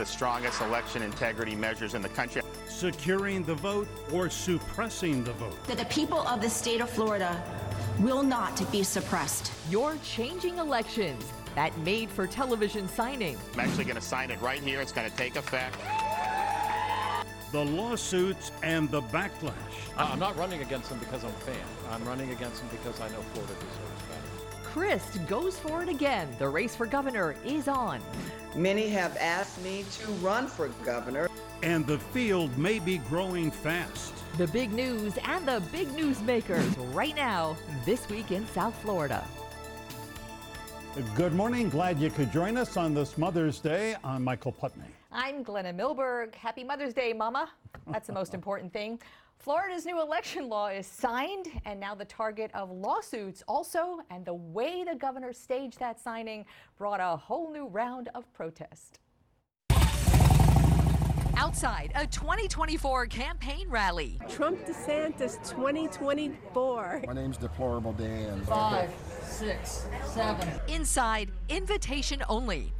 the strongest election integrity measures in the country. Securing the vote or suppressing the vote. That the people of the state of Florida will not be suppressed. You're changing elections. That made for television signing. I'm actually going to sign it right here. It's going to take effect. The lawsuits and the backlash. I'm not running against them because I'm a fan. I'm running against them because I know Florida deserves better. Crist goes for it again. The race for governor is on. Many have asked me to run for governor. And the field may be growing fast. The big news and the big newsmakers right now, this week in South Florida. Good morning. Glad you could join us on this Mother's Day. I'm Michael Putney. I'm Glenna Milberg. Happy Mother's Day, Mama. That's the most important thing. Florida's new election law is signed and now the target of lawsuits also, and the way the governor staged that signing brought a whole new round of protest. Outside a 2024 campaign rally. Trump DeSantis 2024. My name's Deplorable Dan. Five, six, seven. Inside, invitation only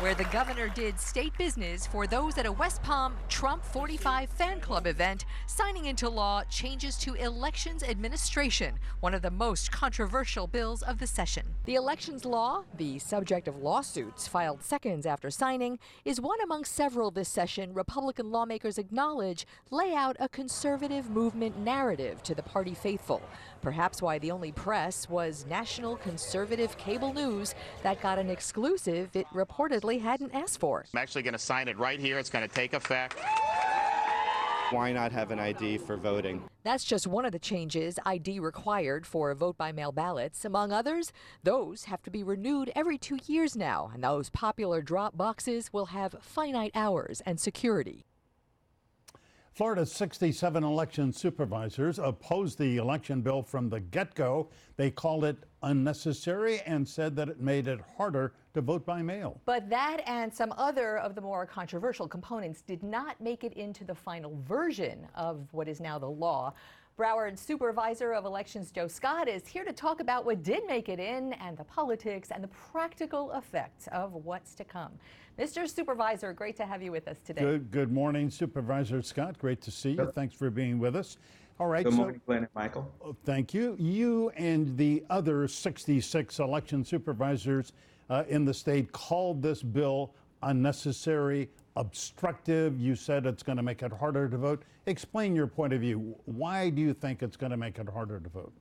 where the governor did state business for those at a West Palm Trump 45 fan club event, signing into law changes to elections administration, one of the most controversial bills of the session. The elections law, the subject of lawsuits filed seconds after signing, is one among several this session Republican lawmakers acknowledge lay out a conservative movement narrative to the party faithful. Perhaps why the only press was national conservative cable news that got an exclusive it reportedly hadn't asked for. I'm actually going to sign it right here. It's going to take effect. Why not have an ID for voting? That's just one of the changes ID required for vote by mail ballots. Among others, those have to be renewed every two years now, and those popular drop boxes will have finite hours and security. Florida's 67 election supervisors opposed the election bill from the get go. They called it unnecessary and said that it made it harder to vote by mail. But that and some other of the more controversial components did not make it into the final version of what is now the law. Broward Supervisor of Elections Joe Scott is here to talk about what did make it in and the politics and the practical effects of what's to come. Mr. Supervisor, great to have you with us today. Good, good morning, Supervisor Scott. Great to see you. Thanks for being with us. All right. Good so, morning, Glenn and Michael. Oh, thank you. You and the other 66 election supervisors uh, in the state called this bill unnecessary, obstructive. You said it's going to make it harder to vote. Explain your point of view. Why do you think it's going to make it harder to vote?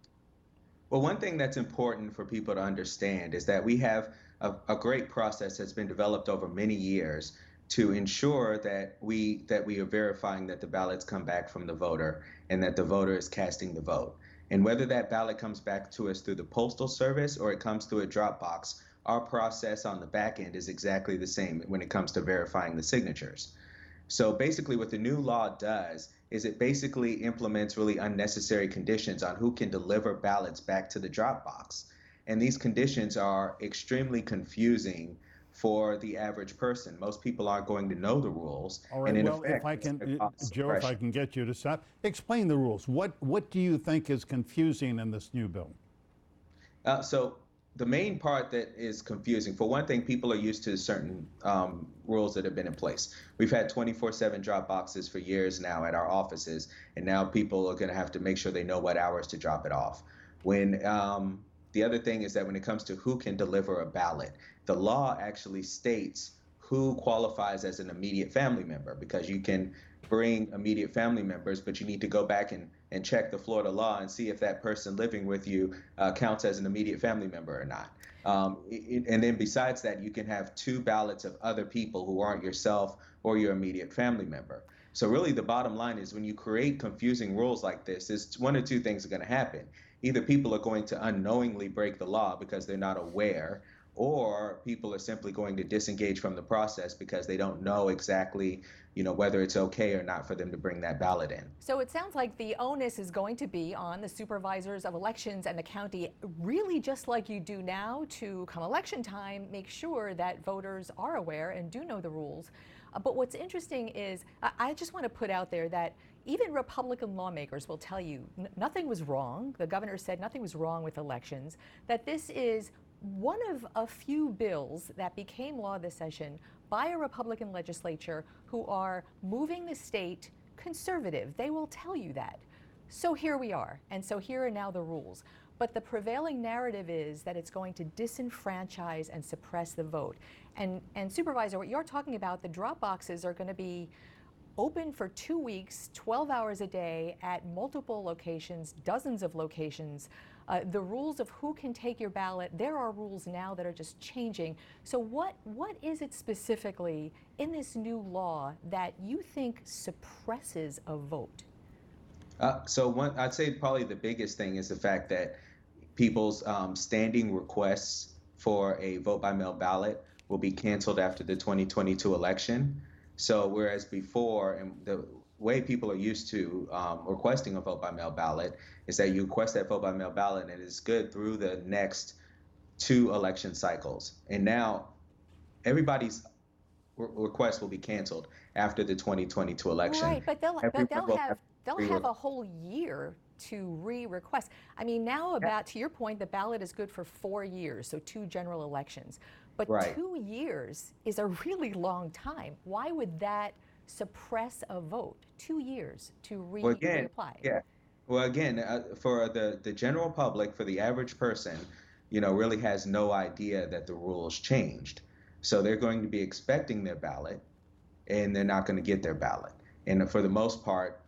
Well, one thing that's important for people to understand is that we have a, a great process that's been developed over many years to ensure that we that we are verifying that the ballots come back from the voter and that the voter is casting the vote. And whether that ballot comes back to us through the postal service or it comes through a drop box, our process on the back end is exactly the same when it comes to verifying the signatures. So basically, what the new law does is it basically implements really unnecessary conditions on who can deliver ballots back to the drop box. And these conditions are extremely confusing for the average person. Most people aren't going to know the rules. All right. well, effect, if I can, Joe, if I can get you to stop, explain the rules. What what do you think is confusing in this new bill? Uh, so the main part that is confusing, for one thing, people are used to certain um, rules that have been in place. We've had 24 7 drop boxes for years now at our offices, and now people are going to have to make sure they know what hours to drop it off. When um, the other thing is that when it comes to who can deliver a ballot, the law actually states who qualifies as an immediate family member because you can bring immediate family members, but you need to go back and, and check the Florida law and see if that person living with you uh, counts as an immediate family member or not. Um, it, and then besides that, you can have two ballots of other people who aren't yourself or your immediate family member. So really, the bottom line is when you create confusing rules like this, is one or two things are going to happen. Either people are going to unknowingly break the law because they're not aware or people are simply going to disengage from the process because they don't know exactly you know whether it's okay or not for them to bring that ballot in. So it sounds like the onus is going to be on the supervisors of elections and the county really just like you do now to come election time make sure that voters are aware and do know the rules. Uh, but what's interesting is I, I just want to put out there that even Republican lawmakers will tell you nothing was wrong. The governor said nothing was wrong with elections, that this is one of a few bills that became law this session by a Republican legislature who are moving the state conservative. They will tell you that. So here we are, and so here are now the rules. But the prevailing narrative is that it's going to disenfranchise and suppress the vote. And, and Supervisor, what you're talking about, the drop boxes are going to be open for two weeks, 12 hours a day at multiple locations, dozens of locations. Uh, the rules of who can take your ballot, there are rules now that are just changing. So, what, what is it specifically in this new law that you think suppresses a vote? Uh, so, one, I'd say probably the biggest thing is the fact that people's um, standing requests for a vote by mail ballot will be canceled after the 2022 election. So, whereas before, and the way people are used to um, requesting a vote by mail ballot is that you request that vote by mail ballot and it is good through the next two election cycles. And now everybody's re- request will be canceled after the 2022 election. Right, but they'll, but they'll will have they'll re- have a whole year to re-request. I mean, now about to your point, the ballot is good for four years, so two general elections. But Right. two years is a really long time. Why would that suppress a vote? Two years to re- Well, again, reapply. yeah. Well, again, uh, for the the general public, for the average person, you know, really has no idea that the rules changed. So they're going to be expecting their ballot, and they're not going to get their ballot. And for the most part,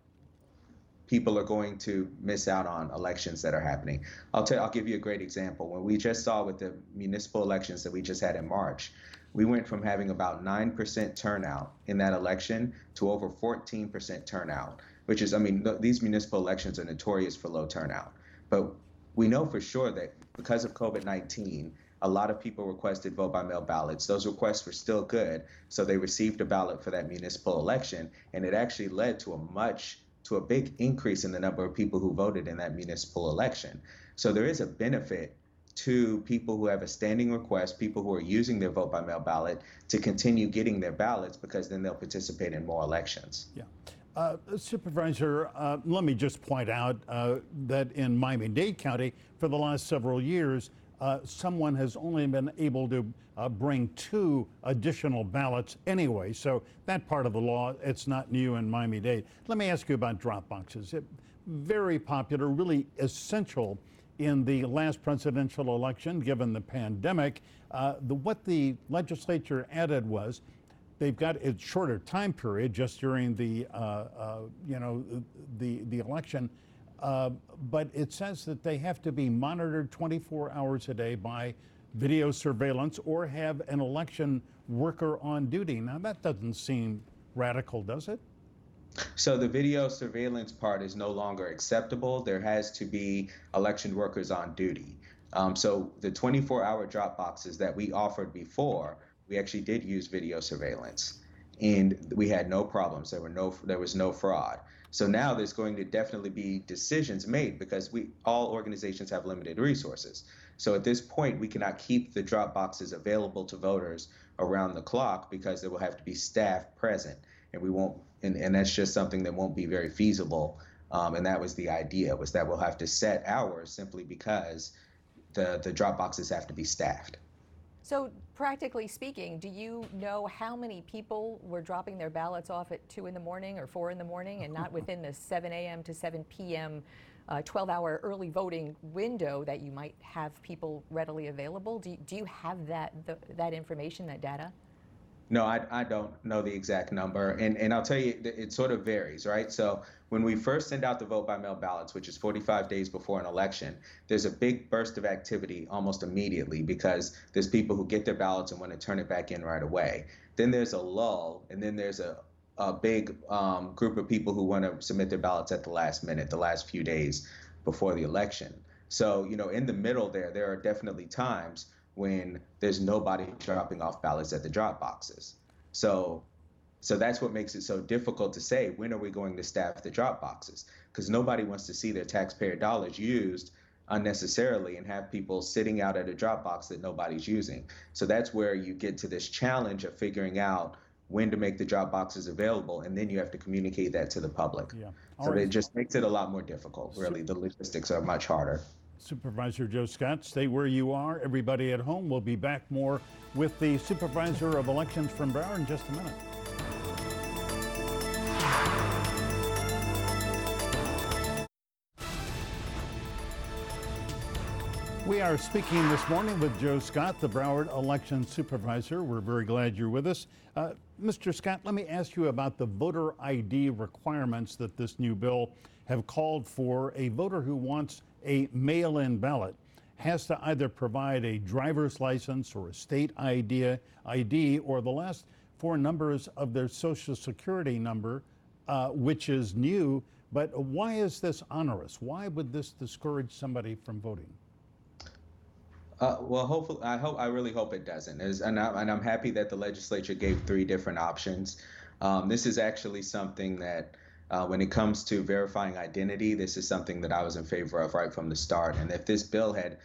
people are going to miss out on elections that are happening. I'll tell I'll give you a great example. When we just saw with the municipal elections that we just had in March, we went from having about 9% turnout in that election to over 14% turnout, which is I mean, th- these municipal elections are notorious for low turnout. But we know for sure that because of COVID-19, a lot of people requested vote by mail ballots. Those requests were still good, so they received a ballot for that municipal election, and it actually led to a much to a big increase in the number of people who voted in that municipal election. So there is a benefit to people who have a standing request, people who are using their vote by mail ballot to continue getting their ballots because then they'll participate in more elections. Yeah. Uh, Supervisor, uh, let me just point out uh, that in Miami Dade County, for the last several years, uh, someone has only been able to uh, bring two additional ballots anyway. So that part of the law, it's not new in Miami Dade. Let me ask you about drop boxes. It, very popular, really essential in the last presidential election, given the pandemic. Uh, the, what the legislature added was they've got a shorter time period just during the uh, uh, you know the the election, uh, but it says that they have to be monitored 24 hours a day by video surveillance or have an election worker on duty. Now that doesn't seem radical, does it? So the video surveillance part is no longer acceptable. There has to be election workers on duty. Um, so the 24-hour drop boxes that we offered before, we actually did use video surveillance, and we had no problems. There were no there was no fraud. So now there's going to definitely be decisions made because we all organizations have limited resources. So at this point, we cannot keep the drop boxes available to voters around the clock because there will have to be staff present, and we won't. And, and that's just something that won't be very feasible. Um, and that was the idea was that we'll have to set hours simply because the the drop boxes have to be staffed. So, practically speaking, do you know how many people were dropping their ballots off at 2 in the morning or 4 in the morning and not within the 7 a.m. to 7 p.m. Uh, 12 hour early voting window that you might have people readily available? Do you, do you have that, the, that information, that data? No, I, I don't know the exact number. And, and I'll tell you, it sort of varies, right? So when we first send out the vote by mail ballots, which is 45 days before an election, there's a big burst of activity almost immediately because there's people who get their ballots and want to turn it back in right away. Then there's a lull, and then there's a, a big um, group of people who want to submit their ballots at the last minute, the last few days before the election. So, you know, in the middle there, there are definitely times when there's nobody dropping off ballots at the drop boxes. So so that's what makes it so difficult to say when are we going to staff the drop boxes because nobody wants to see their taxpayer dollars used unnecessarily and have people sitting out at a drop box that nobody's using. So that's where you get to this challenge of figuring out when to make the drop boxes available and then you have to communicate that to the public. Yeah. So right. it just makes it a lot more difficult, really. The logistics are much harder. Supervisor Joe Scott, stay where you are. Everybody at home, we'll be back more with the Supervisor of Elections from Broward in just a minute. We are speaking this morning with Joe Scott, the Broward Election Supervisor. We're very glad you're with us. Uh, Mr. Scott, let me ask you about the voter ID requirements that this new bill have called for. A voter who wants a mail in ballot has to either provide a driver's license or a state ID, ID or the last four numbers of their social security number, uh, which is new. But why is this onerous? Why would this discourage somebody from voting? Uh, well, hopefully, I hope, I really hope it doesn't. As, and, I, and I'm happy that the legislature gave three different options. Um, this is actually something that, uh, when it comes to verifying identity, this is something that I was in favor of right from the start. And if this bill had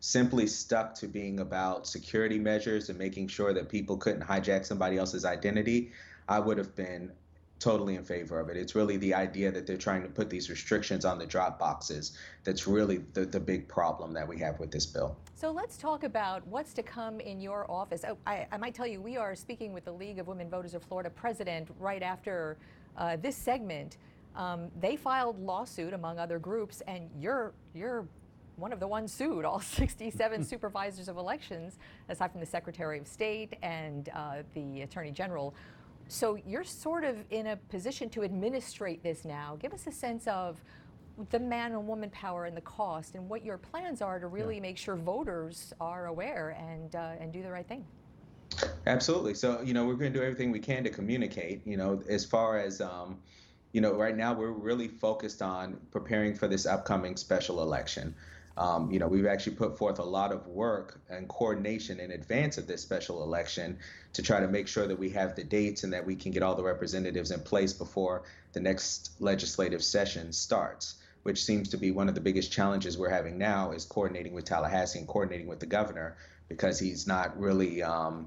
simply stuck to being about security measures and making sure that people couldn't hijack somebody else's identity, I would have been totally in favor of it. It's really the idea that they're trying to put these restrictions on the drop boxes that's really the, the big problem that we have with this bill. So let's talk about what's to come in your office. Oh, I, I, might tell you, we are speaking with the League of Women Voters of Florida president right after uh, this segment. Um, they filed lawsuit among other groups, and you're you're one of the ones sued. All 67 supervisors of elections, aside from the Secretary of State and uh, the Attorney General. So you're sort of in a position to administrate this now. Give us a sense of the man and woman power and the cost and what your plans are to really yeah. make sure voters are aware and uh, and do the right thing. Absolutely. So you know we're going to do everything we can to communicate. You know as far as um, you know right now we're really focused on preparing for this upcoming special election. Um, you know, we've actually put forth a lot of work and coordination in advance of this special election to try to make sure that we have the dates and that we can get all the representatives in place before the next legislative session starts which seems to be one of the biggest challenges we're having now is coordinating with Tallahassee and coordinating with the governor because he's not really um,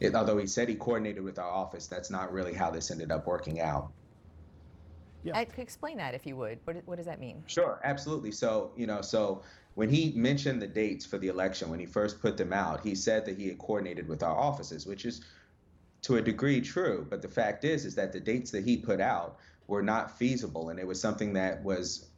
it, although he said he coordinated with our office that's not really how this ended up working out yeah. I could explain that if you would. What, what does that mean? Sure, absolutely. So, you know, so when he mentioned the dates for the election, when he first put them out, he said that he had coordinated with our offices, which is to a degree true. But the fact is, is that the dates that he put out were not feasible, and it was something that was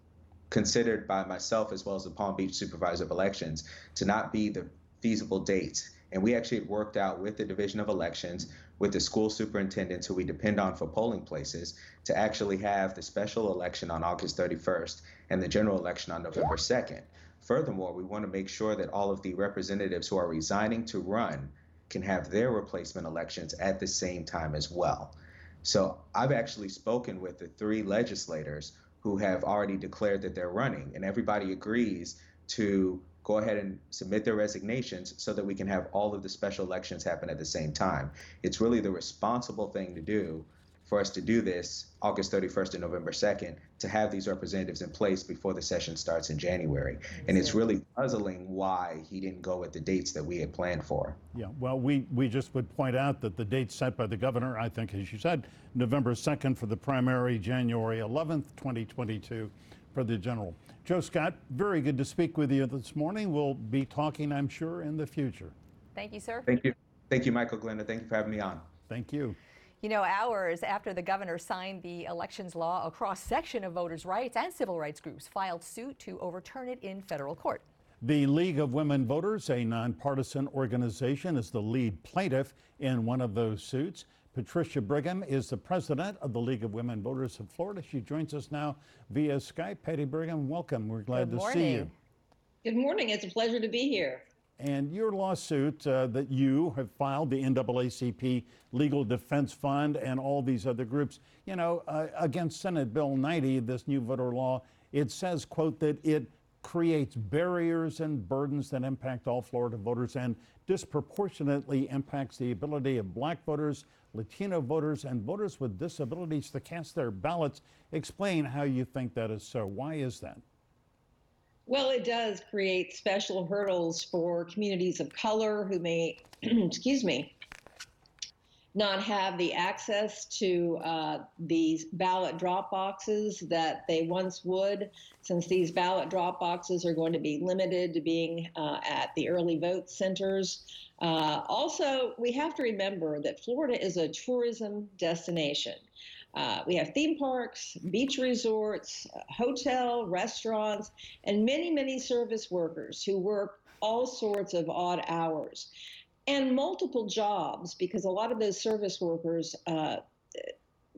considered by myself as well as the Palm Beach Supervisor of Elections to not be the feasible dates. And we actually had worked out with the Division of Elections, with the school superintendents who we depend on for polling places, to actually have the special election on August 31st and the general election on November 2nd. Furthermore, we want to make sure that all of the representatives who are resigning to run can have their replacement elections at the same time as well. So I've actually spoken with the three legislators who have already declared that they're running, and everybody agrees to go ahead and submit their resignations so that we can have all of the special elections happen at the same time. It's really the responsible thing to do for us to do this August 31st and November 2nd to have these representatives in place before the session starts in January. And it's really puzzling why he didn't go with the dates that we had planned for. Yeah, well, we, we just would point out that the dates set by the governor, I think, as you said, November 2nd for the primary, January 11th, 2022 for the general. Joe Scott, very good to speak with you this morning. We'll be talking, I'm sure, in the future. Thank you, sir. Thank you. Thank you, Michael Glenda. Thank you for having me on. Thank you. You know, hours after the governor signed the elections law, a cross section of voters' rights and civil rights groups filed suit to overturn it in federal court. The League of Women Voters, a nonpartisan organization, is the lead plaintiff in one of those suits. Patricia Brigham is the president of the League of Women Voters of Florida. She joins us now via Skype. Patty Brigham, welcome. We're glad Good to morning. see you. Good morning. It's a pleasure to be here. And your lawsuit uh, that you have filed, the NAACP Legal Defense Fund, and all these other groups, you know, uh, against Senate Bill 90, this new voter law, it says, quote, that it creates barriers and burdens that impact all Florida voters and disproportionately impacts the ability of black voters, Latino voters, and voters with disabilities to cast their ballots. Explain how you think that is so. Why is that? Well, it does create special hurdles for communities of color who may, excuse me, not have the access to uh, these ballot drop boxes that they once would, since these ballot drop boxes are going to be limited to being uh, at the early vote centers. Uh, also, we have to remember that Florida is a tourism destination. Uh, we have theme parks, beach resorts, hotel, restaurants, and many, many service workers who work all sorts of odd hours and multiple jobs because a lot of those service workers uh,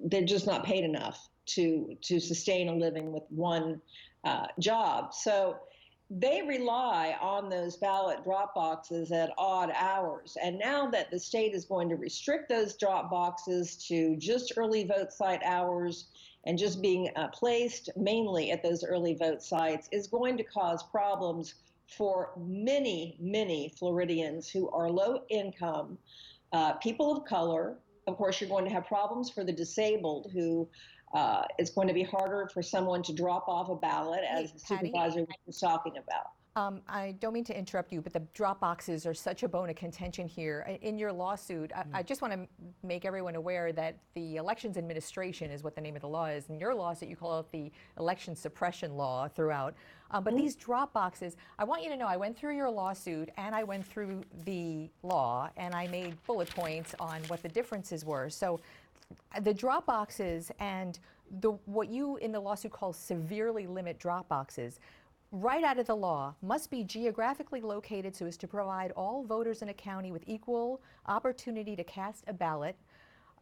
they're just not paid enough to to sustain a living with one uh, job so they rely on those ballot drop boxes at odd hours. And now that the state is going to restrict those drop boxes to just early vote site hours and just being uh, placed mainly at those early vote sites is going to cause problems for many, many Floridians who are low income, uh, people of color. Of course, you're going to have problems for the disabled who uh, it's going to be harder for someone to drop off a ballot, as the Patty? supervisor was talking about. Um, I don't mean to interrupt you, but the drop boxes are such a bone of contention here. In your lawsuit, I, I just want to make everyone aware that the Elections Administration is what the name of the law is. In your lawsuit, you call it the Election Suppression Law throughout. Um, but these drop boxes, I want you to know, I went through your lawsuit and I went through the law and I made bullet points on what the differences were. So uh, the drop boxes and the what you in the lawsuit call severely limit drop boxes right out of the law must be geographically located so as to provide all voters in a county with equal opportunity to cast a ballot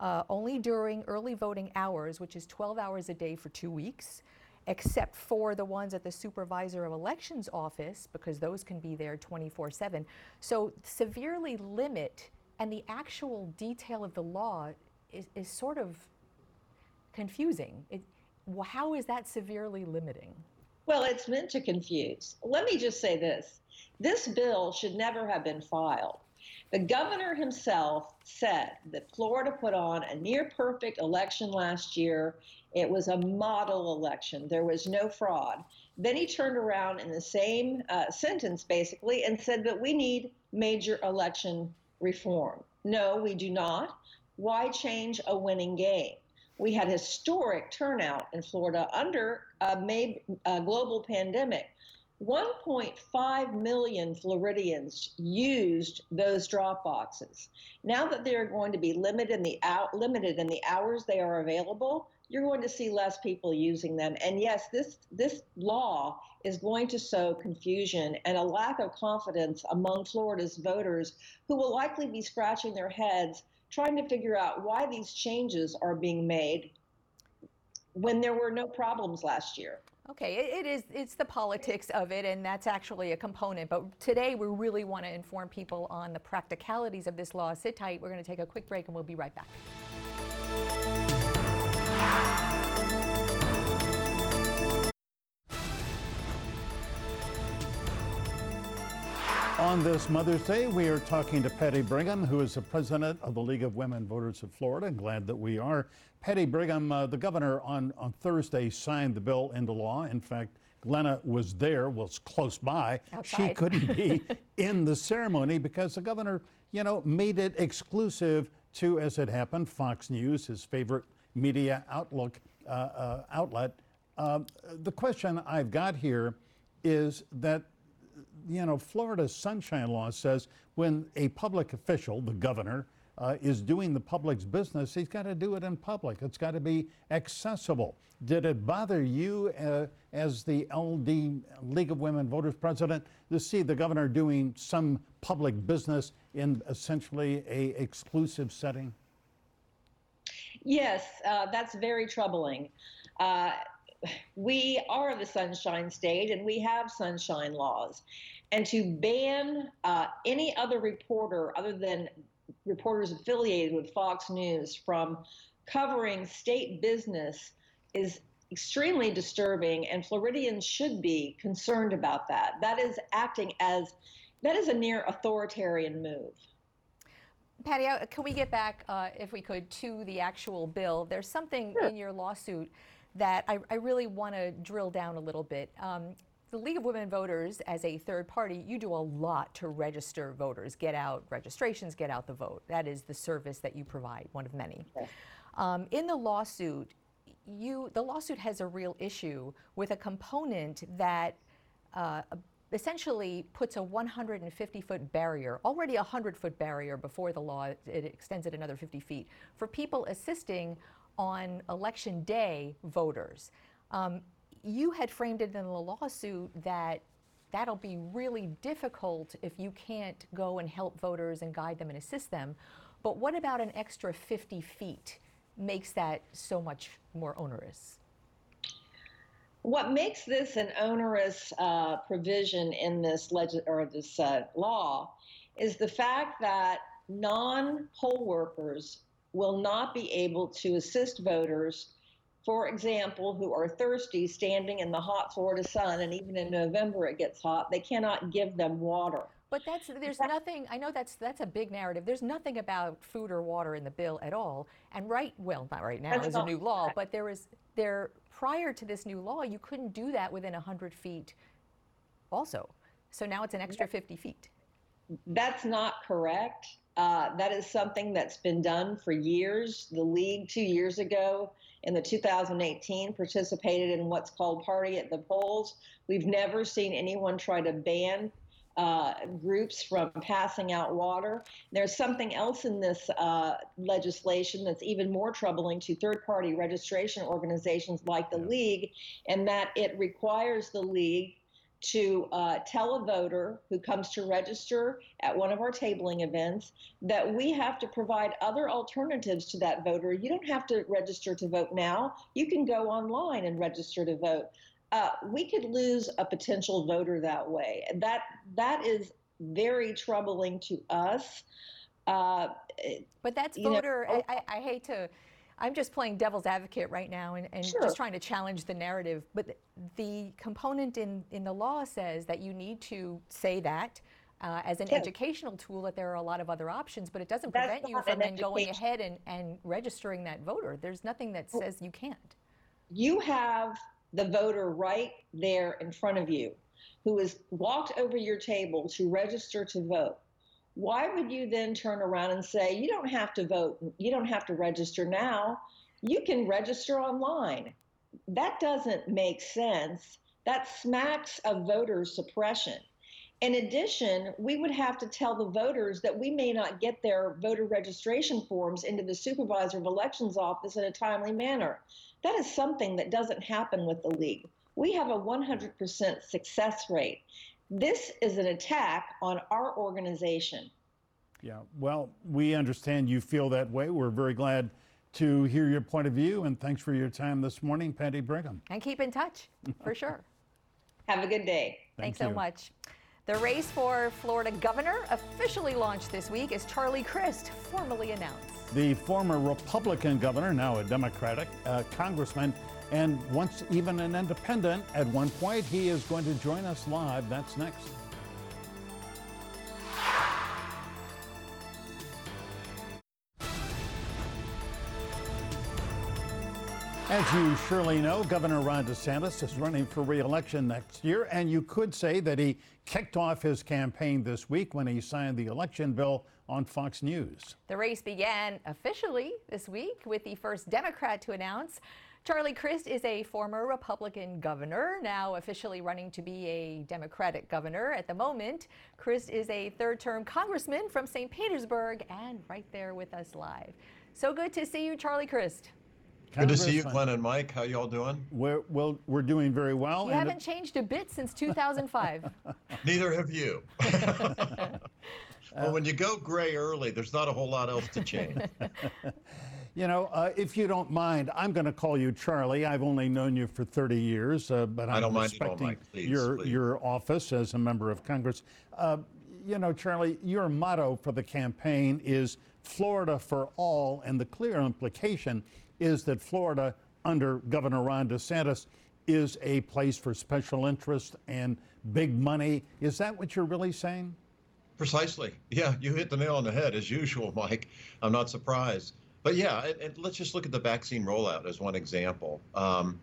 uh, only during early voting hours which is 12 hours a day for two weeks except for the ones at the supervisor of elections office because those can be there 24 7 so severely limit and the actual detail of the law is, is sort of confusing it, how is that severely limiting Well, it's meant to confuse. Let me just say this this bill should never have been filed. The governor himself said that Florida put on a near perfect election last year. It was a model election, there was no fraud. Then he turned around in the same uh, sentence, basically, and said that we need major election reform. No, we do not. Why change a winning game? We had historic turnout in Florida under a, May, a global pandemic. 1.5 million Floridians used those drop boxes. Now that they're going to be limited in the out, limited in the hours they are available, you're going to see less people using them. And yes, this this law is going to sow confusion and a lack of confidence among Florida's voters who will likely be scratching their heads trying to figure out why these changes are being made when there were no problems last year. Okay, it, is. It's the politics of it, and that's actually a component. But today, we really want to inform people on the practicalities of this law. Sit tight. We're going to take a quick break, and we'll be right back. On this Mother's Day, we are talking to Patty Brigham, who is the president of the League of Women Voters of Florida. Glad that we are. Patty Brigham, uh, the governor on, on Thursday signed the bill into law. In fact, Glenna was there, was close by. Outside. She couldn't be in the ceremony because the governor, you know, made it exclusive to, as it happened, Fox News, his favorite media outlook uh, uh, outlet. Uh, the question I've got here is that you know, Florida's sunshine law says when a public official, the governor, uh, is doing the public's business, he's got to do it in public. It's got to be accessible. Did it bother you uh, as the LD League of Women Voters president to see the governor doing some public business in essentially a exclusive setting? Yes, uh, that's very troubling. Uh, we are the Sunshine State and we have sunshine laws. And to ban uh, any other reporter other than reporters affiliated with Fox News from covering state business is extremely disturbing, and Floridians should be concerned about that. That is acting as that is a near authoritarian move. Patty, can we get back, uh, if we could, to the actual bill? There's something in your lawsuit that I, I really want to drill down a little bit. Um, the League of Women Voters, as a third party, you do a lot to register voters, get out registrations, get out the vote. That is the service that you provide, one of many. Um, in the lawsuit, you the lawsuit has a real issue with a component that uh, essentially puts a 150 foot barrier, already a 100 foot barrier before the law, it extends it another 50 feet, for people assisting on election day voters. Um, you had framed it in the lawsuit that that'll be really difficult if you can't go and help voters and guide them and assist them. But what about an extra 50 feet makes that so much more onerous? What makes this an onerous uh, provision in this legis- or this uh, law is the fact that non-poll workers will not be able to assist voters, for example, who are thirsty, standing in the hot Florida sun, and even in November it gets hot. They cannot give them water. But that's there's nothing. I know that's that's a big narrative. There's nothing about food or water in the bill at all. And right, well, not right now. There's a new law, but there is there prior to this new law, you couldn't do that within hundred feet. Also, so now it's an extra 50 feet. That's not correct. Uh, that is something that's been done for years. The league two years ago in the 2018 participated in what's called Party at the Polls. We've never seen anyone try to ban uh, groups from passing out water. There's something else in this uh, legislation that's even more troubling to third party registration organizations like the League, and that it requires the League to uh, tell a voter who comes to register at one of our tabling events that we have to provide other alternatives to that voter. You don't have to register to vote now. You can go online and register to vote. Uh, we could lose a potential voter that way. That that is very troubling to us. Uh, But that's you know, voter. I, I, I hate to. I'm just playing devil's advocate right now and, and Sure. just trying to challenge the narrative. But the component in, in the law says that you need to say that uh, as an Yes. educational tool, that there are a lot of other options, but it doesn't That's prevent you from then going ahead and, and registering that voter. There's nothing that says you can't. you have the voter right there in front of you who has walked over your table to register to vote. Why would you then turn around and say, you don't have to vote, you don't have to register now, you can register online? That doesn't make sense. That smacks of voter suppression. In addition, we would have to tell the voters that we may not get their voter registration forms into the supervisor of elections office in a timely manner. That is something that doesn't happen with the league. We have a 100% success rate. This is an attack on our organization. Yeah, well, we understand you feel that way. We're very glad to hear your point of view, and thanks for your time this morning, Patty Brigham. And keep in touch, for sure. Have a good day. Thanks Thank so much. The race for Florida governor officially launched this week as Charlie Crist formally announced. The former Republican governor, now a Democratic uh, congressman, and once even an independent at one point, he is going to join us live. That's next. As you surely know, Governor Ron DeSantis is running for re-election next year, and you could say that he kicked off his campaign this week when he signed the election bill on Fox News. The race began officially this week with the first Democrat to announce. Charlie Crist is a former Republican governor, now officially running to be a Democratic governor. At the moment, Crist is a third term congressman from St. Petersburg and right there with us live. So good to see you, Charlie Crist. Good to see you, Glenn and Mike. How y'all doing? We're, well, we're doing very well. You and haven't changed a bit since 2005. Neither have you. well, when you go gray early, there's not a whole lot else to change. You know, uh, if you don't mind, I'm going to call you Charlie. I've only known you for 30 years, uh, but I I'm don't mind all, respecting Mike. Please, your please. your office as a member of Congress. Uh, you know, Charlie, your motto for the campaign is Florida for all, and the clear implication is that Florida, under Governor Ron DeSantis, is a place for special interest and big money. Is that what you're really saying? Precisely. Yeah, you hit the nail on the head as usual, Mike. I'm not surprised. But yeah, and, and let's just look at the vaccine rollout as one example. Um,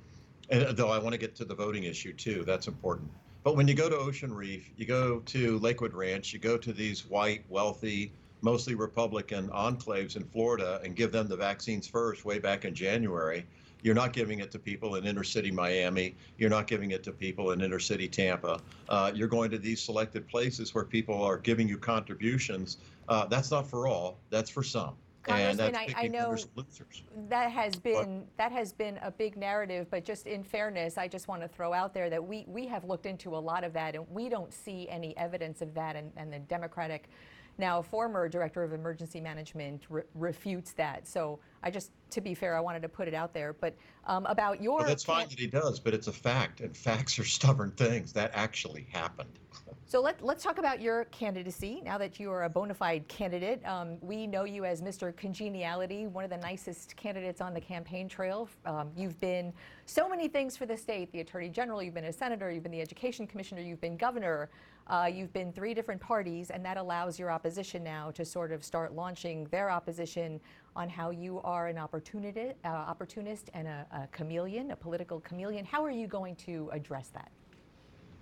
and though I want to get to the voting issue too, that's important. But when you go to Ocean Reef, you go to Lakewood Ranch, you go to these white, wealthy, mostly Republican enclaves in Florida and give them the vaccines first way back in January. You're not giving it to people in inner city Miami. You're not giving it to people in inner city Tampa. Uh, you're going to these selected places where people are giving you contributions. Uh, that's not for all. That's for some. and Congressman, that's I- I know- winners and losers. That has been that has been a big narrative, but just in fairness, I just want to throw out there that we we have looked into a lot of that, and we don't see any evidence of that. And, and the Democratic, now a former director of emergency management, re- refutes that. So I just, to be fair, I wanted to put it out there. But um, about your Well, that's fine that he does, but it's a fact, and facts are stubborn things. That actually happened. So let, let's talk about your candidacy now that you are a bona fide candidate. Um, we know you as Mr. Congeniality, one of the nicest candidates on the campaign trail. Um, you've been so many things for the state the Attorney General, you've been a senator, you've been the Education Commissioner, you've been governor, uh, you've been three different parties, and that allows your opposition now to sort of start launching their opposition on how you are an opportunity, uh, opportunist and a, a chameleon, a political chameleon. How are you going to address that?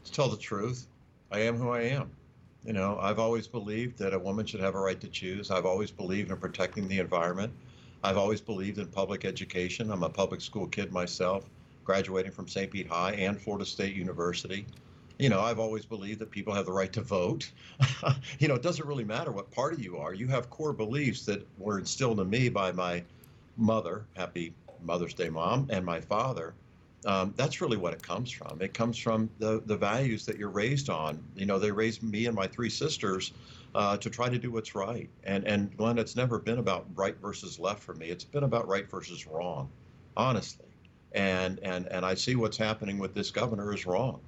To tell the truth, I am who I am. You know, I've always believed that a woman should have a right to choose. I've always believed in protecting the environment. I've always believed in public education. I'm a public school kid myself, graduating from St. Pete High and Florida State University. You know, I've always believed that people have the right to vote. you know, it doesn't really matter what party you are. You have core beliefs that were instilled in me by my mother, happy Mother's Day mom, and my father. Um, that's really what it comes from. It comes from the, the values that you're raised on. You know, they raised me and my three sisters uh, to try to do what's right. And, and Glenn, it's never been about right versus left for me. It's been about right versus wrong, honestly. And, and, and I see what's happening with this governor is wrong.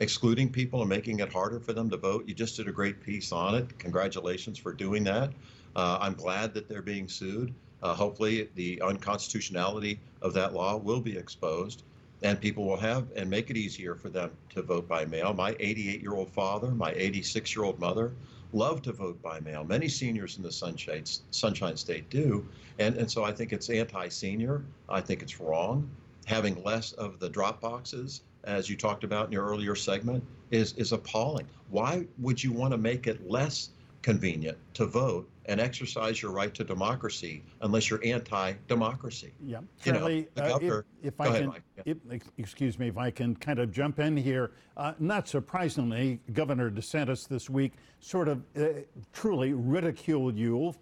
Excluding people and making it harder for them to vote. You just did a great piece on it. Congratulations for doing that. Uh, I'm glad that they're being sued. Uh, hopefully, the unconstitutionality of that law will be exposed and people will have and make it easier for them to vote by mail. My 88 year old father, my 86 year old mother love to vote by mail. Many seniors in the Sunshine, Sunshine State do. And, and so I think it's anti senior. I think it's wrong. Having less of the drop boxes, as you talked about in your earlier segment, is, is appalling. Why would you want to make it less convenient to vote and exercise your right to democracy unless you're anti-democracy. Yeah, You know, Charlie, the uh, if- governor- if, Go I ahead, can, Mike. Yeah. if- excuse me, if I can kind of jump in here. Uh, not surprisingly, Governor DeSantis this week sort of uh, truly ridiculed you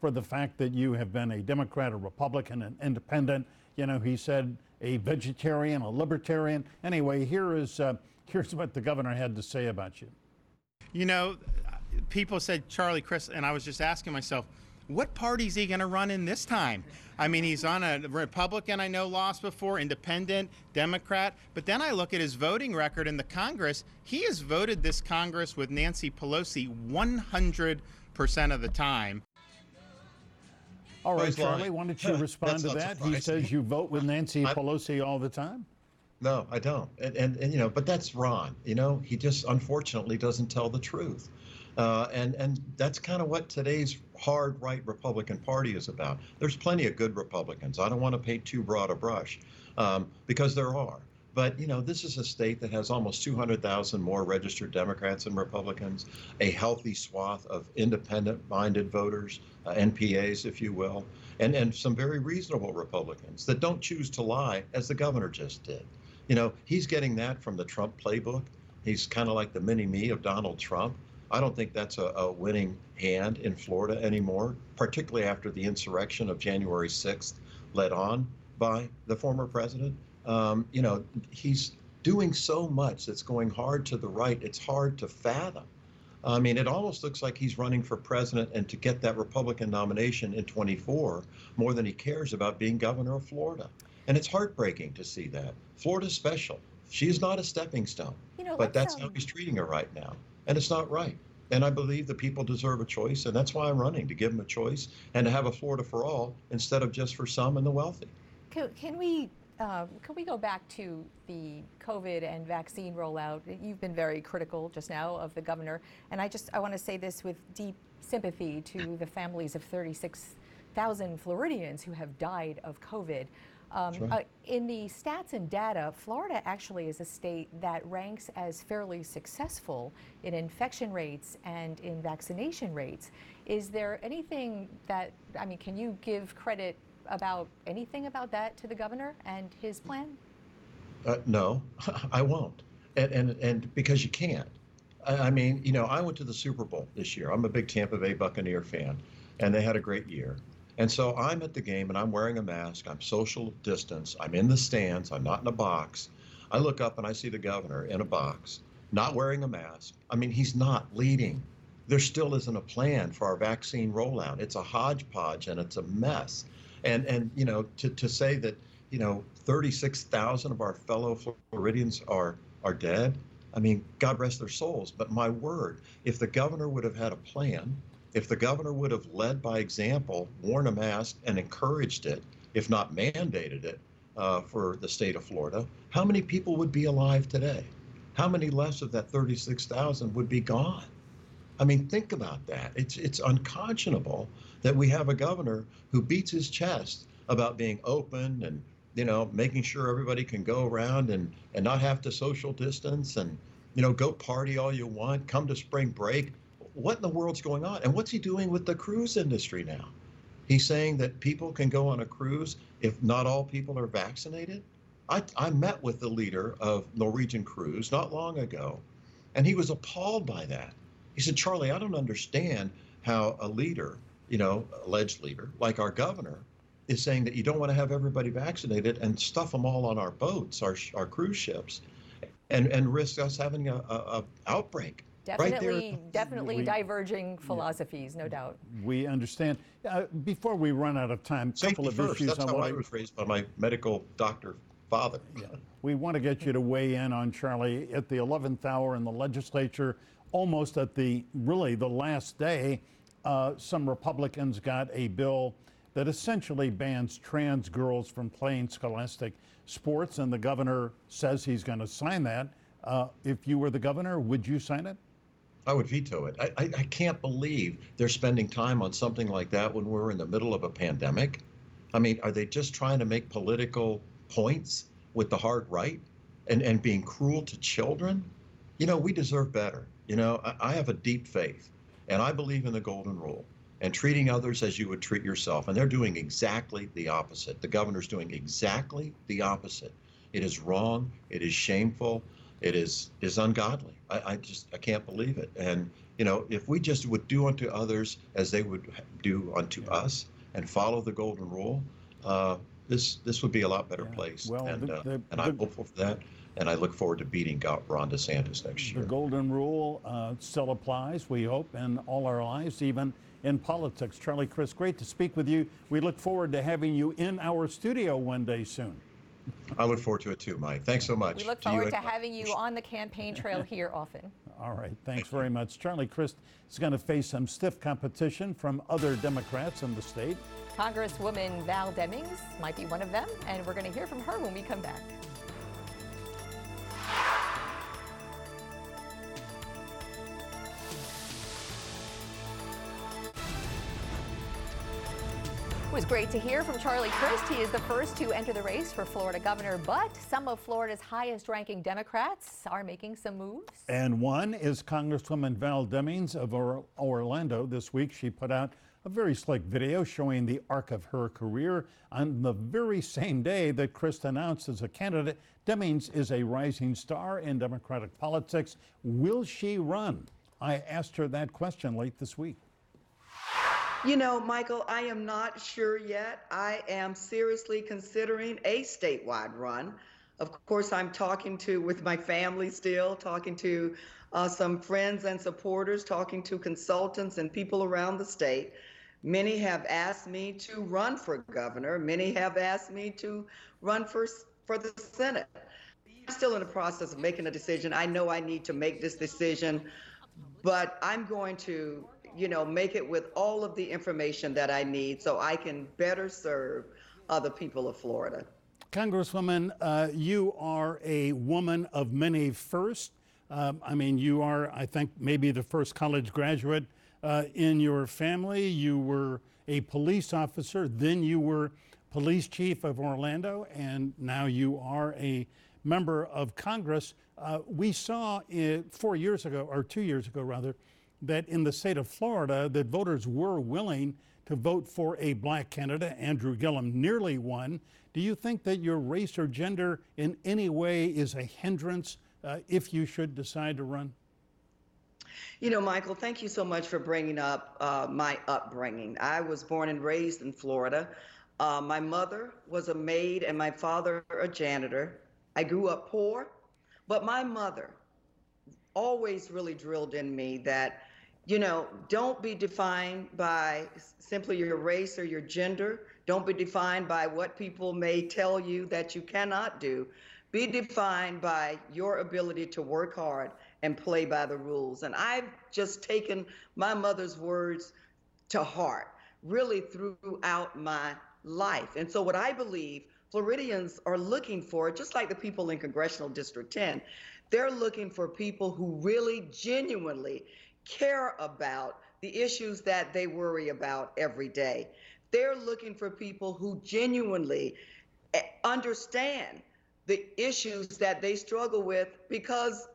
for the fact that you have been a Democrat, a Republican, an independent. You know, he said a vegetarian, a libertarian. Anyway, here is uh, here's what the governor had to say about you. You know, people said Charlie Crist, and I was just asking myself, what party is he going to run in this time? I mean, he's on a Republican, I know, lost before, independent, Democrat. But then I look at his voting record in the Congress. He has voted this Congress with Nancy Pelosi 100% of the time. All right, Charlie, lying. why don't you respond to that? He says you vote with Nancy I'm- Pelosi all the time. No, I don't. And, and, and, you know, but that's Ron. You know, he just unfortunately doesn't tell the truth. Uh, and, and that's kind of what today's hard right Republican Party is about. There's plenty of good Republicans. I don't want to paint too broad a brush um, because there are. But, you know, this is a state that has almost 200,000 more registered Democrats and Republicans, a healthy swath of independent minded voters, uh, NPAs, if you will, and, and some very reasonable Republicans that don't choose to lie, as the governor just did. You know, he's getting that from the Trump playbook. He's kind of like the mini me of Donald Trump. I don't think that's a, a winning hand in Florida anymore, particularly after the insurrection of January 6th, led on by the former president. Um, you know, he's doing so much that's going hard to the right, it's hard to fathom. I mean, it almost looks like he's running for president and to get that Republican nomination in 24 more than he cares about being governor of Florida. And it's heartbreaking to see that. Florida's special. She's not a stepping stone, You know, but that's um, how he's treating her right now. And it's not right. And I believe the people deserve a choice, and that's why I'm running to give them a choice and to have a Florida for all instead of just for some and the wealthy. Can, can we uh, can we go back to the COVID and vaccine rollout? You've been very critical just now of the governor, and I just I want to say this with deep sympathy to the families of 36,000 Floridians who have died of COVID. Um, right. uh, in the stats and data, Florida actually is a state that ranks as fairly successful in infection rates and in vaccination rates. Is there anything that, I mean, can you give credit about anything about that to the governor and his plan? Uh, no, I won't, and and and because you can't. I, I mean, you know, I went to the Super Bowl this year. I'm a big Tampa Bay Buccaneer fan, and they had a great year. And so I'm at the game and I'm wearing a mask. I'm social distance. I'm in the stands. I'm not in a box. I look up and I see the governor in a box, not wearing a mask. I mean, he's not leading. There still isn't a plan for our vaccine rollout. It's a hodgepodge and it's a mess. And and you know, to, to say that you know 36,000 of our fellow Floridians are are dead. I mean, God rest their souls. But my word, if the governor would have had a plan, if the governor would have led by example, worn a mask, and encouraged it, if not mandated it, uh, for the state of Florida, how many people would be alive today? How many less of that 36,000 would be gone? I mean, think about that. It's it's unconscionable that we have a governor who beats his chest about being open and you know making sure everybody can go around and and not have to social distance and you know go party all you want, come to spring break. What in the world's going on? And what's he doing with the cruise industry now? He's saying that people can go on a cruise if not all people are vaccinated. I, I met with the leader of Norwegian Cruise not long ago, and he was appalled by that. He said, Charlie, I don't understand how a leader, you know, alleged leader, like our governor, is saying that you don't want to have everybody vaccinated and stuff them all on our boats, our, our cruise ships, and, and risk us having a, a, a outbreak. right there. Definitely, definitely We- diverging philosophies, no doubt. We understand. Uh, before we run out of time, a couple Safety of first. issues That's I how want I was raised by my medical doctor father. Yeah. We want to get you to weigh in on Charlie at the 11th hour in the legislature, almost at the really the last day. Uh, some Republicans got a bill that essentially bans trans girls from playing scholastic sports, and the governor says he's going to sign that. Uh, if you were the governor, would you sign it? I would veto it. I, I, I can't believe they're spending time on something like that when we're in the middle of a pandemic. I mean, are they just trying to make political points with the hard right and, and being cruel to children? You know, we deserve better. You know, I, I have a deep faith and I believe in the golden rule and treating others as you would treat yourself. And they're doing exactly the opposite. The governor's doing exactly the opposite. It is wrong. It is shameful. It is is ungodly. I, I just I can't believe it. And you know, if we just would do unto others as they would do unto us and follow the golden rule, uh, this this would be a lot better place. Well, and the- uh, the- and I'm hopeful for that. And I look forward to beating Go- Ron DeSantis next year. The golden rule uh, still applies, we hope, in all our lives, even in politics. Charlie Crist, great to speak with you. We look forward to having you in our studio one day soon. I look forward to it too, Mike. Thanks so much. We look To you forward and- to having you on the campaign trail here often. All right, thanks very much. Charlie Crist is going to face some stiff competition from other Democrats in the state. Congresswoman Val Demings might be one of them, and we're going to hear from her when we come back. Great to hear from Charlie Crist. He is the first to enter the race for Florida governor, but some of Florida's highest ranking Democrats are making some moves. And one is Congresswoman Val Demings of Or- Orlando. This week, she put out a very slick video showing the arc of her career. On the very same day that Crist announced as a candidate, Demings is a rising star in Democratic politics. Will she run? I asked her that question late this week. You know, Michael, I am not sure yet. I am seriously considering a statewide run. Of course, I'm talking to with my family still, talking to uh, some friends and supporters, talking to consultants and people around the state. Many have asked me to run for governor. Many have asked me to run for for the Senate. I'm still in the process of making a decision. I know I need to make this decision, but I'm going to, you know, make it with all of the information that I need so I can better serve other people of Florida. Congresswoman, uh, you are a woman of many firsts. Um, I mean, you are, I think, maybe the first college graduate uh, in your family. You were a police officer, then you were police chief of Orlando, and now you are a member of Congress. Uh, we saw it four years ago, or two years ago rather, that in the state of Florida, that voters were willing to vote for a black candidate. Andrew Gillum nearly won. Do you think that your race or gender in any way is a hindrance uh, if you should decide to run? You know, Michael, thank you so much for bringing up uh, my upbringing. I was born and raised in Florida. Uh, my mother was a maid and my father a janitor. I grew up poor, but my mother always really drilled in me that, you know, don't be defined by simply your race or your gender. Don't be defined by what people may tell you that you cannot do. Be defined by your ability to work hard and play by the rules. And I've just taken my mother's words to heart, really throughout my life. And so, what I believe Floridians are looking for, just like the people in Congressional District 10, they're looking for people who really genuinely care about the issues that they worry about every day. They're looking for people who genuinely eh, understand the issues that they struggle with because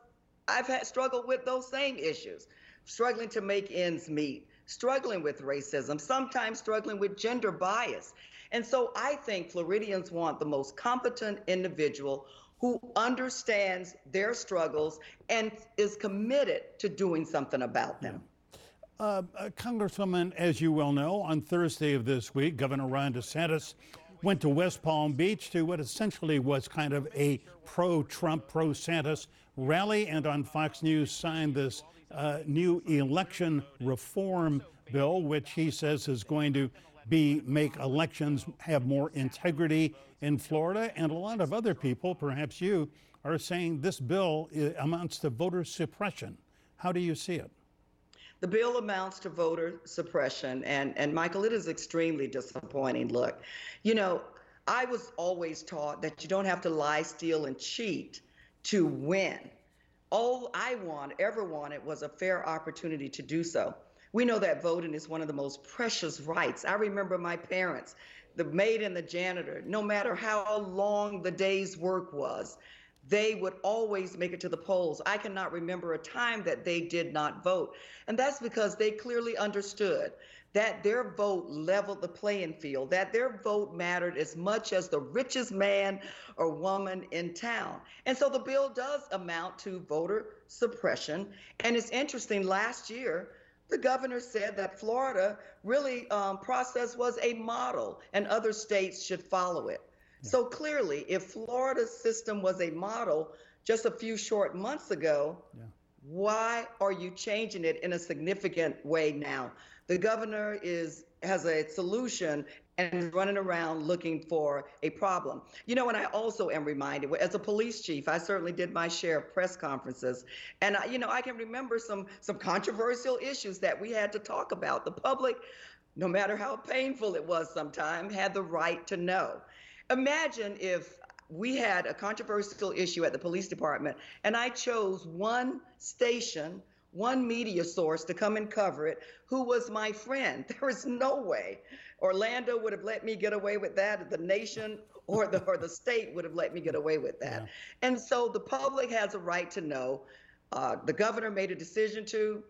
I've had struggled with those same issues, struggling to make ends meet, struggling with racism, sometimes struggling with gender bias. And so I think Floridians want the most competent individual who understands their struggles and is committed to doing something about them. Uh, uh, Congresswoman, as you well know, on Thursday of this week, Governor Ron DeSantis went to West Palm Beach to what essentially was kind of a pro Trump, pro Santis rally, and on Fox News signed this uh, new election reform bill, which he says is going to be make elections have more integrity in Florida. And a lot of other people, perhaps you, are saying this bill amounts to voter suppression. How do you see it? The bill amounts to voter suppression. And, and Michael, it is extremely disappointing. Look, you know, I was always taught that you don't have to lie, steal, and cheat to win. All I want, ever wanted, was a fair opportunity to do so. We know that voting is one of the most precious rights. I remember my parents, the maid and the janitor, no matter how long the day's work was, they would always make it to the polls. I cannot remember a time that they did not vote. And that's because they clearly understood that their vote leveled the playing field, that their vote mattered as much as the richest man or woman in town. And so the bill does amount to voter suppression. And it's interesting, last year, the governor said that Florida really um, process was a model and other states should follow it. So clearly, if Florida's system was a model just a few short months ago, yeah. why are you changing it in a significant way now? The governor is has a solution and running around looking for a problem. You know, and I also am reminded, as a police chief, I certainly did my share of press conferences, and I, you know, I can remember some some controversial issues that we had to talk about. The public, no matter how painful it was, sometimes had the right to know. Imagine if we had a controversial issue at the police department and I chose one station, one media source to come and cover it who was my friend. There is no way Orlando would have let me get away with that, the nation or the or the state would have let me get away with that. Yeah. And so the public has a right to know. Uh, the governor made a decision to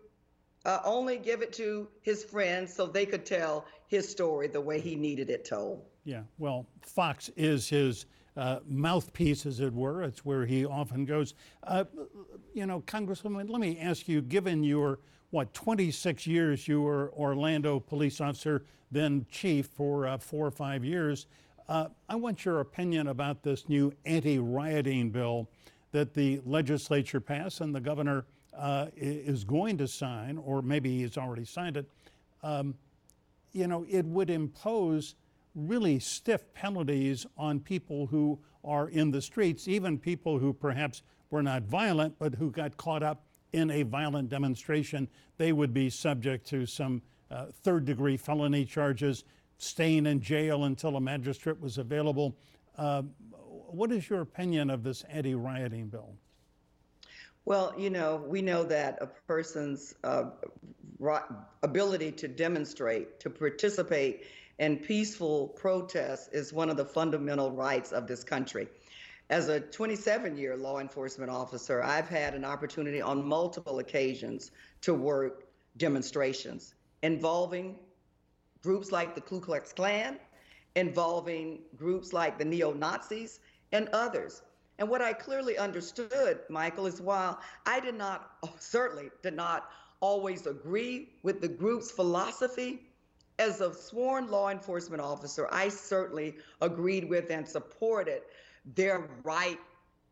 uh, only give it to his friends so they could tell his story the way he needed it told. Yeah, well, Fox is his uh, mouthpiece, as it were. It's where he often goes. Uh, you know, Congresswoman, let me ask you given your, what, 26 years, you were Orlando police officer, then chief for uh, four or five years. Uh, I want your opinion about this new anti rioting bill that the legislature passed and the governor uh, is going to sign, or maybe he's already signed it. Um, you know, it would impose really stiff penalties on people who are in the streets, even people who perhaps were not violent, but who got caught up in a violent demonstration. They would be subject to some uh, third degree felony charges, staying in jail until a magistrate was available. Uh, what is your opinion of this anti rioting bill? Well, you know, we know that a person's uh, ability to demonstrate, to participate in peaceful protests is one of the fundamental rights of this country. As a 27 year law enforcement officer, I've had an opportunity on multiple occasions to work demonstrations involving groups like the Ku Klux Klan, involving groups like the neo Nazis, and others. And what I clearly understood, Michael, is while I did not, certainly did not always agree with the group's philosophy, as a sworn law enforcement officer, I certainly agreed with and supported their right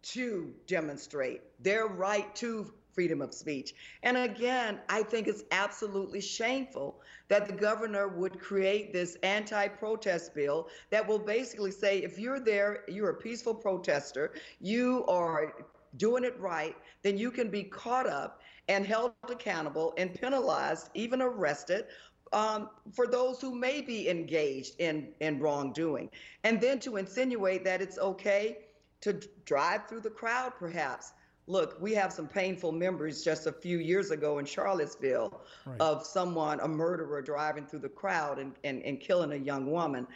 to demonstrate, their right to freedom of speech. And again, I think it's absolutely shameful that the governor would create this anti protest bill that will basically say if you're there, you're a peaceful protester, you are doing it right, then you can be caught up and held accountable and penalized, even arrested. Um, for those who may be engaged in, in wrongdoing. And then to insinuate that it's okay to drive through the crowd, perhaps. Look, we have some painful memories just a few years ago in Charlottesville right. of someone, a murderer, driving through the crowd and, and, and killing a young woman.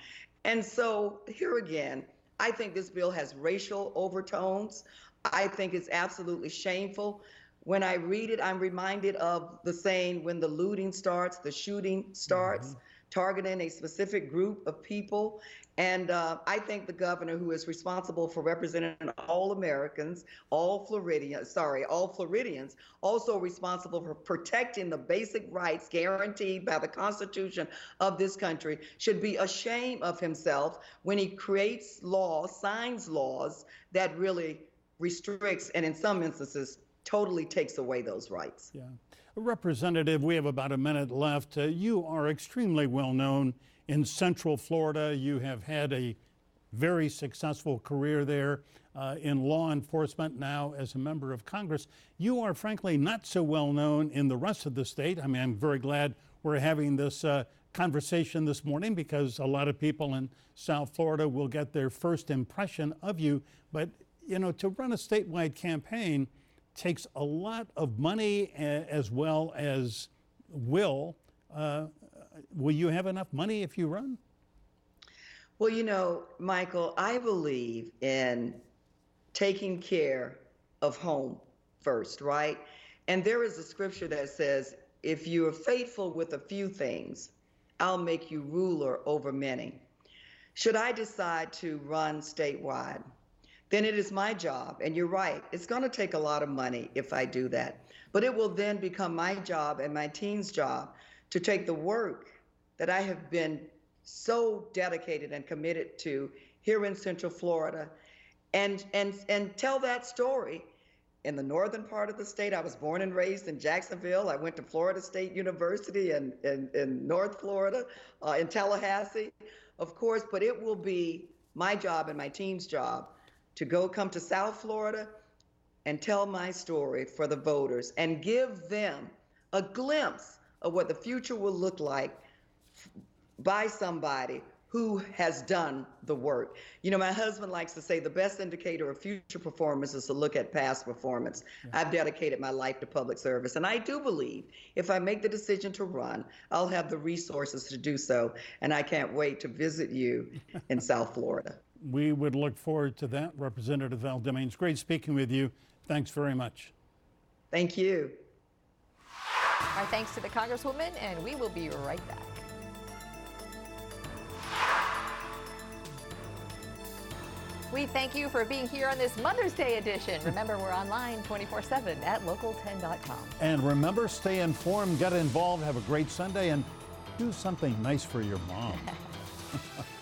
And so, here again, I think this bill has racial overtones. I think it's absolutely shameful. When I read it, I'm reminded of the saying when the looting starts, the shooting starts. Mm-hmm targeting a specific group of people. And uh, I think the governor, who is responsible for representing all Americans, all Floridians, sorry, all Floridians, also responsible for protecting the basic rights guaranteed by the Constitution of this country, should be ashamed of himself when he creates laws, signs laws that really restricts and in some instances totally takes away those rights. Yeah. Representative, we have about a minute left. Uh, you are extremely well known in Central Florida. You have had a very successful career there uh, in law enforcement, now as a member of Congress. You are frankly not so well known in the rest of the state. I mean, I'm very glad we're having this uh, conversation this morning because a lot of people in South Florida will get their first impression of you. But, you know, to run a statewide campaign, takes a lot of money as well as will. Uh, will you have enough money if you run? Well, you know, Michael, I believe in taking care of home first, right? And there is a scripture that says, if you are faithful with a few things, I'll make you ruler over many. Should I decide to run statewide, then it is my job. And you're right, it's going to take a lot of money if I do that. But it will then become my job and my team's job to take the work that I have been so dedicated and committed to here in Central Florida and and and tell that story in the northern part of the state. I was born and raised in Jacksonville. I went to Florida State University in, in, in North Florida, uh, in Tallahassee, of course, but it will be my job and my team's job to go come to South Florida and tell my story for the voters and give them a glimpse of what the future will look like by somebody who has done the work. You know, my husband likes to say the best indicator of future performance is to look at past performance. Yeah. I've dedicated my life to public service, and I do believe if I make the decision to run, I'll have the resources to do so. And I can't wait to visit you in South Florida we would look forward to that. Representative Val Demings, it's great speaking with you. Thanks very much. Thank you. Our thanks to the Congresswoman, and we will be right back. We thank you for being here on this Mother's Day edition. Remember, we're online 24 7 at local10.com. And remember, stay informed, get involved, have a great Sunday, and do something nice for your mom.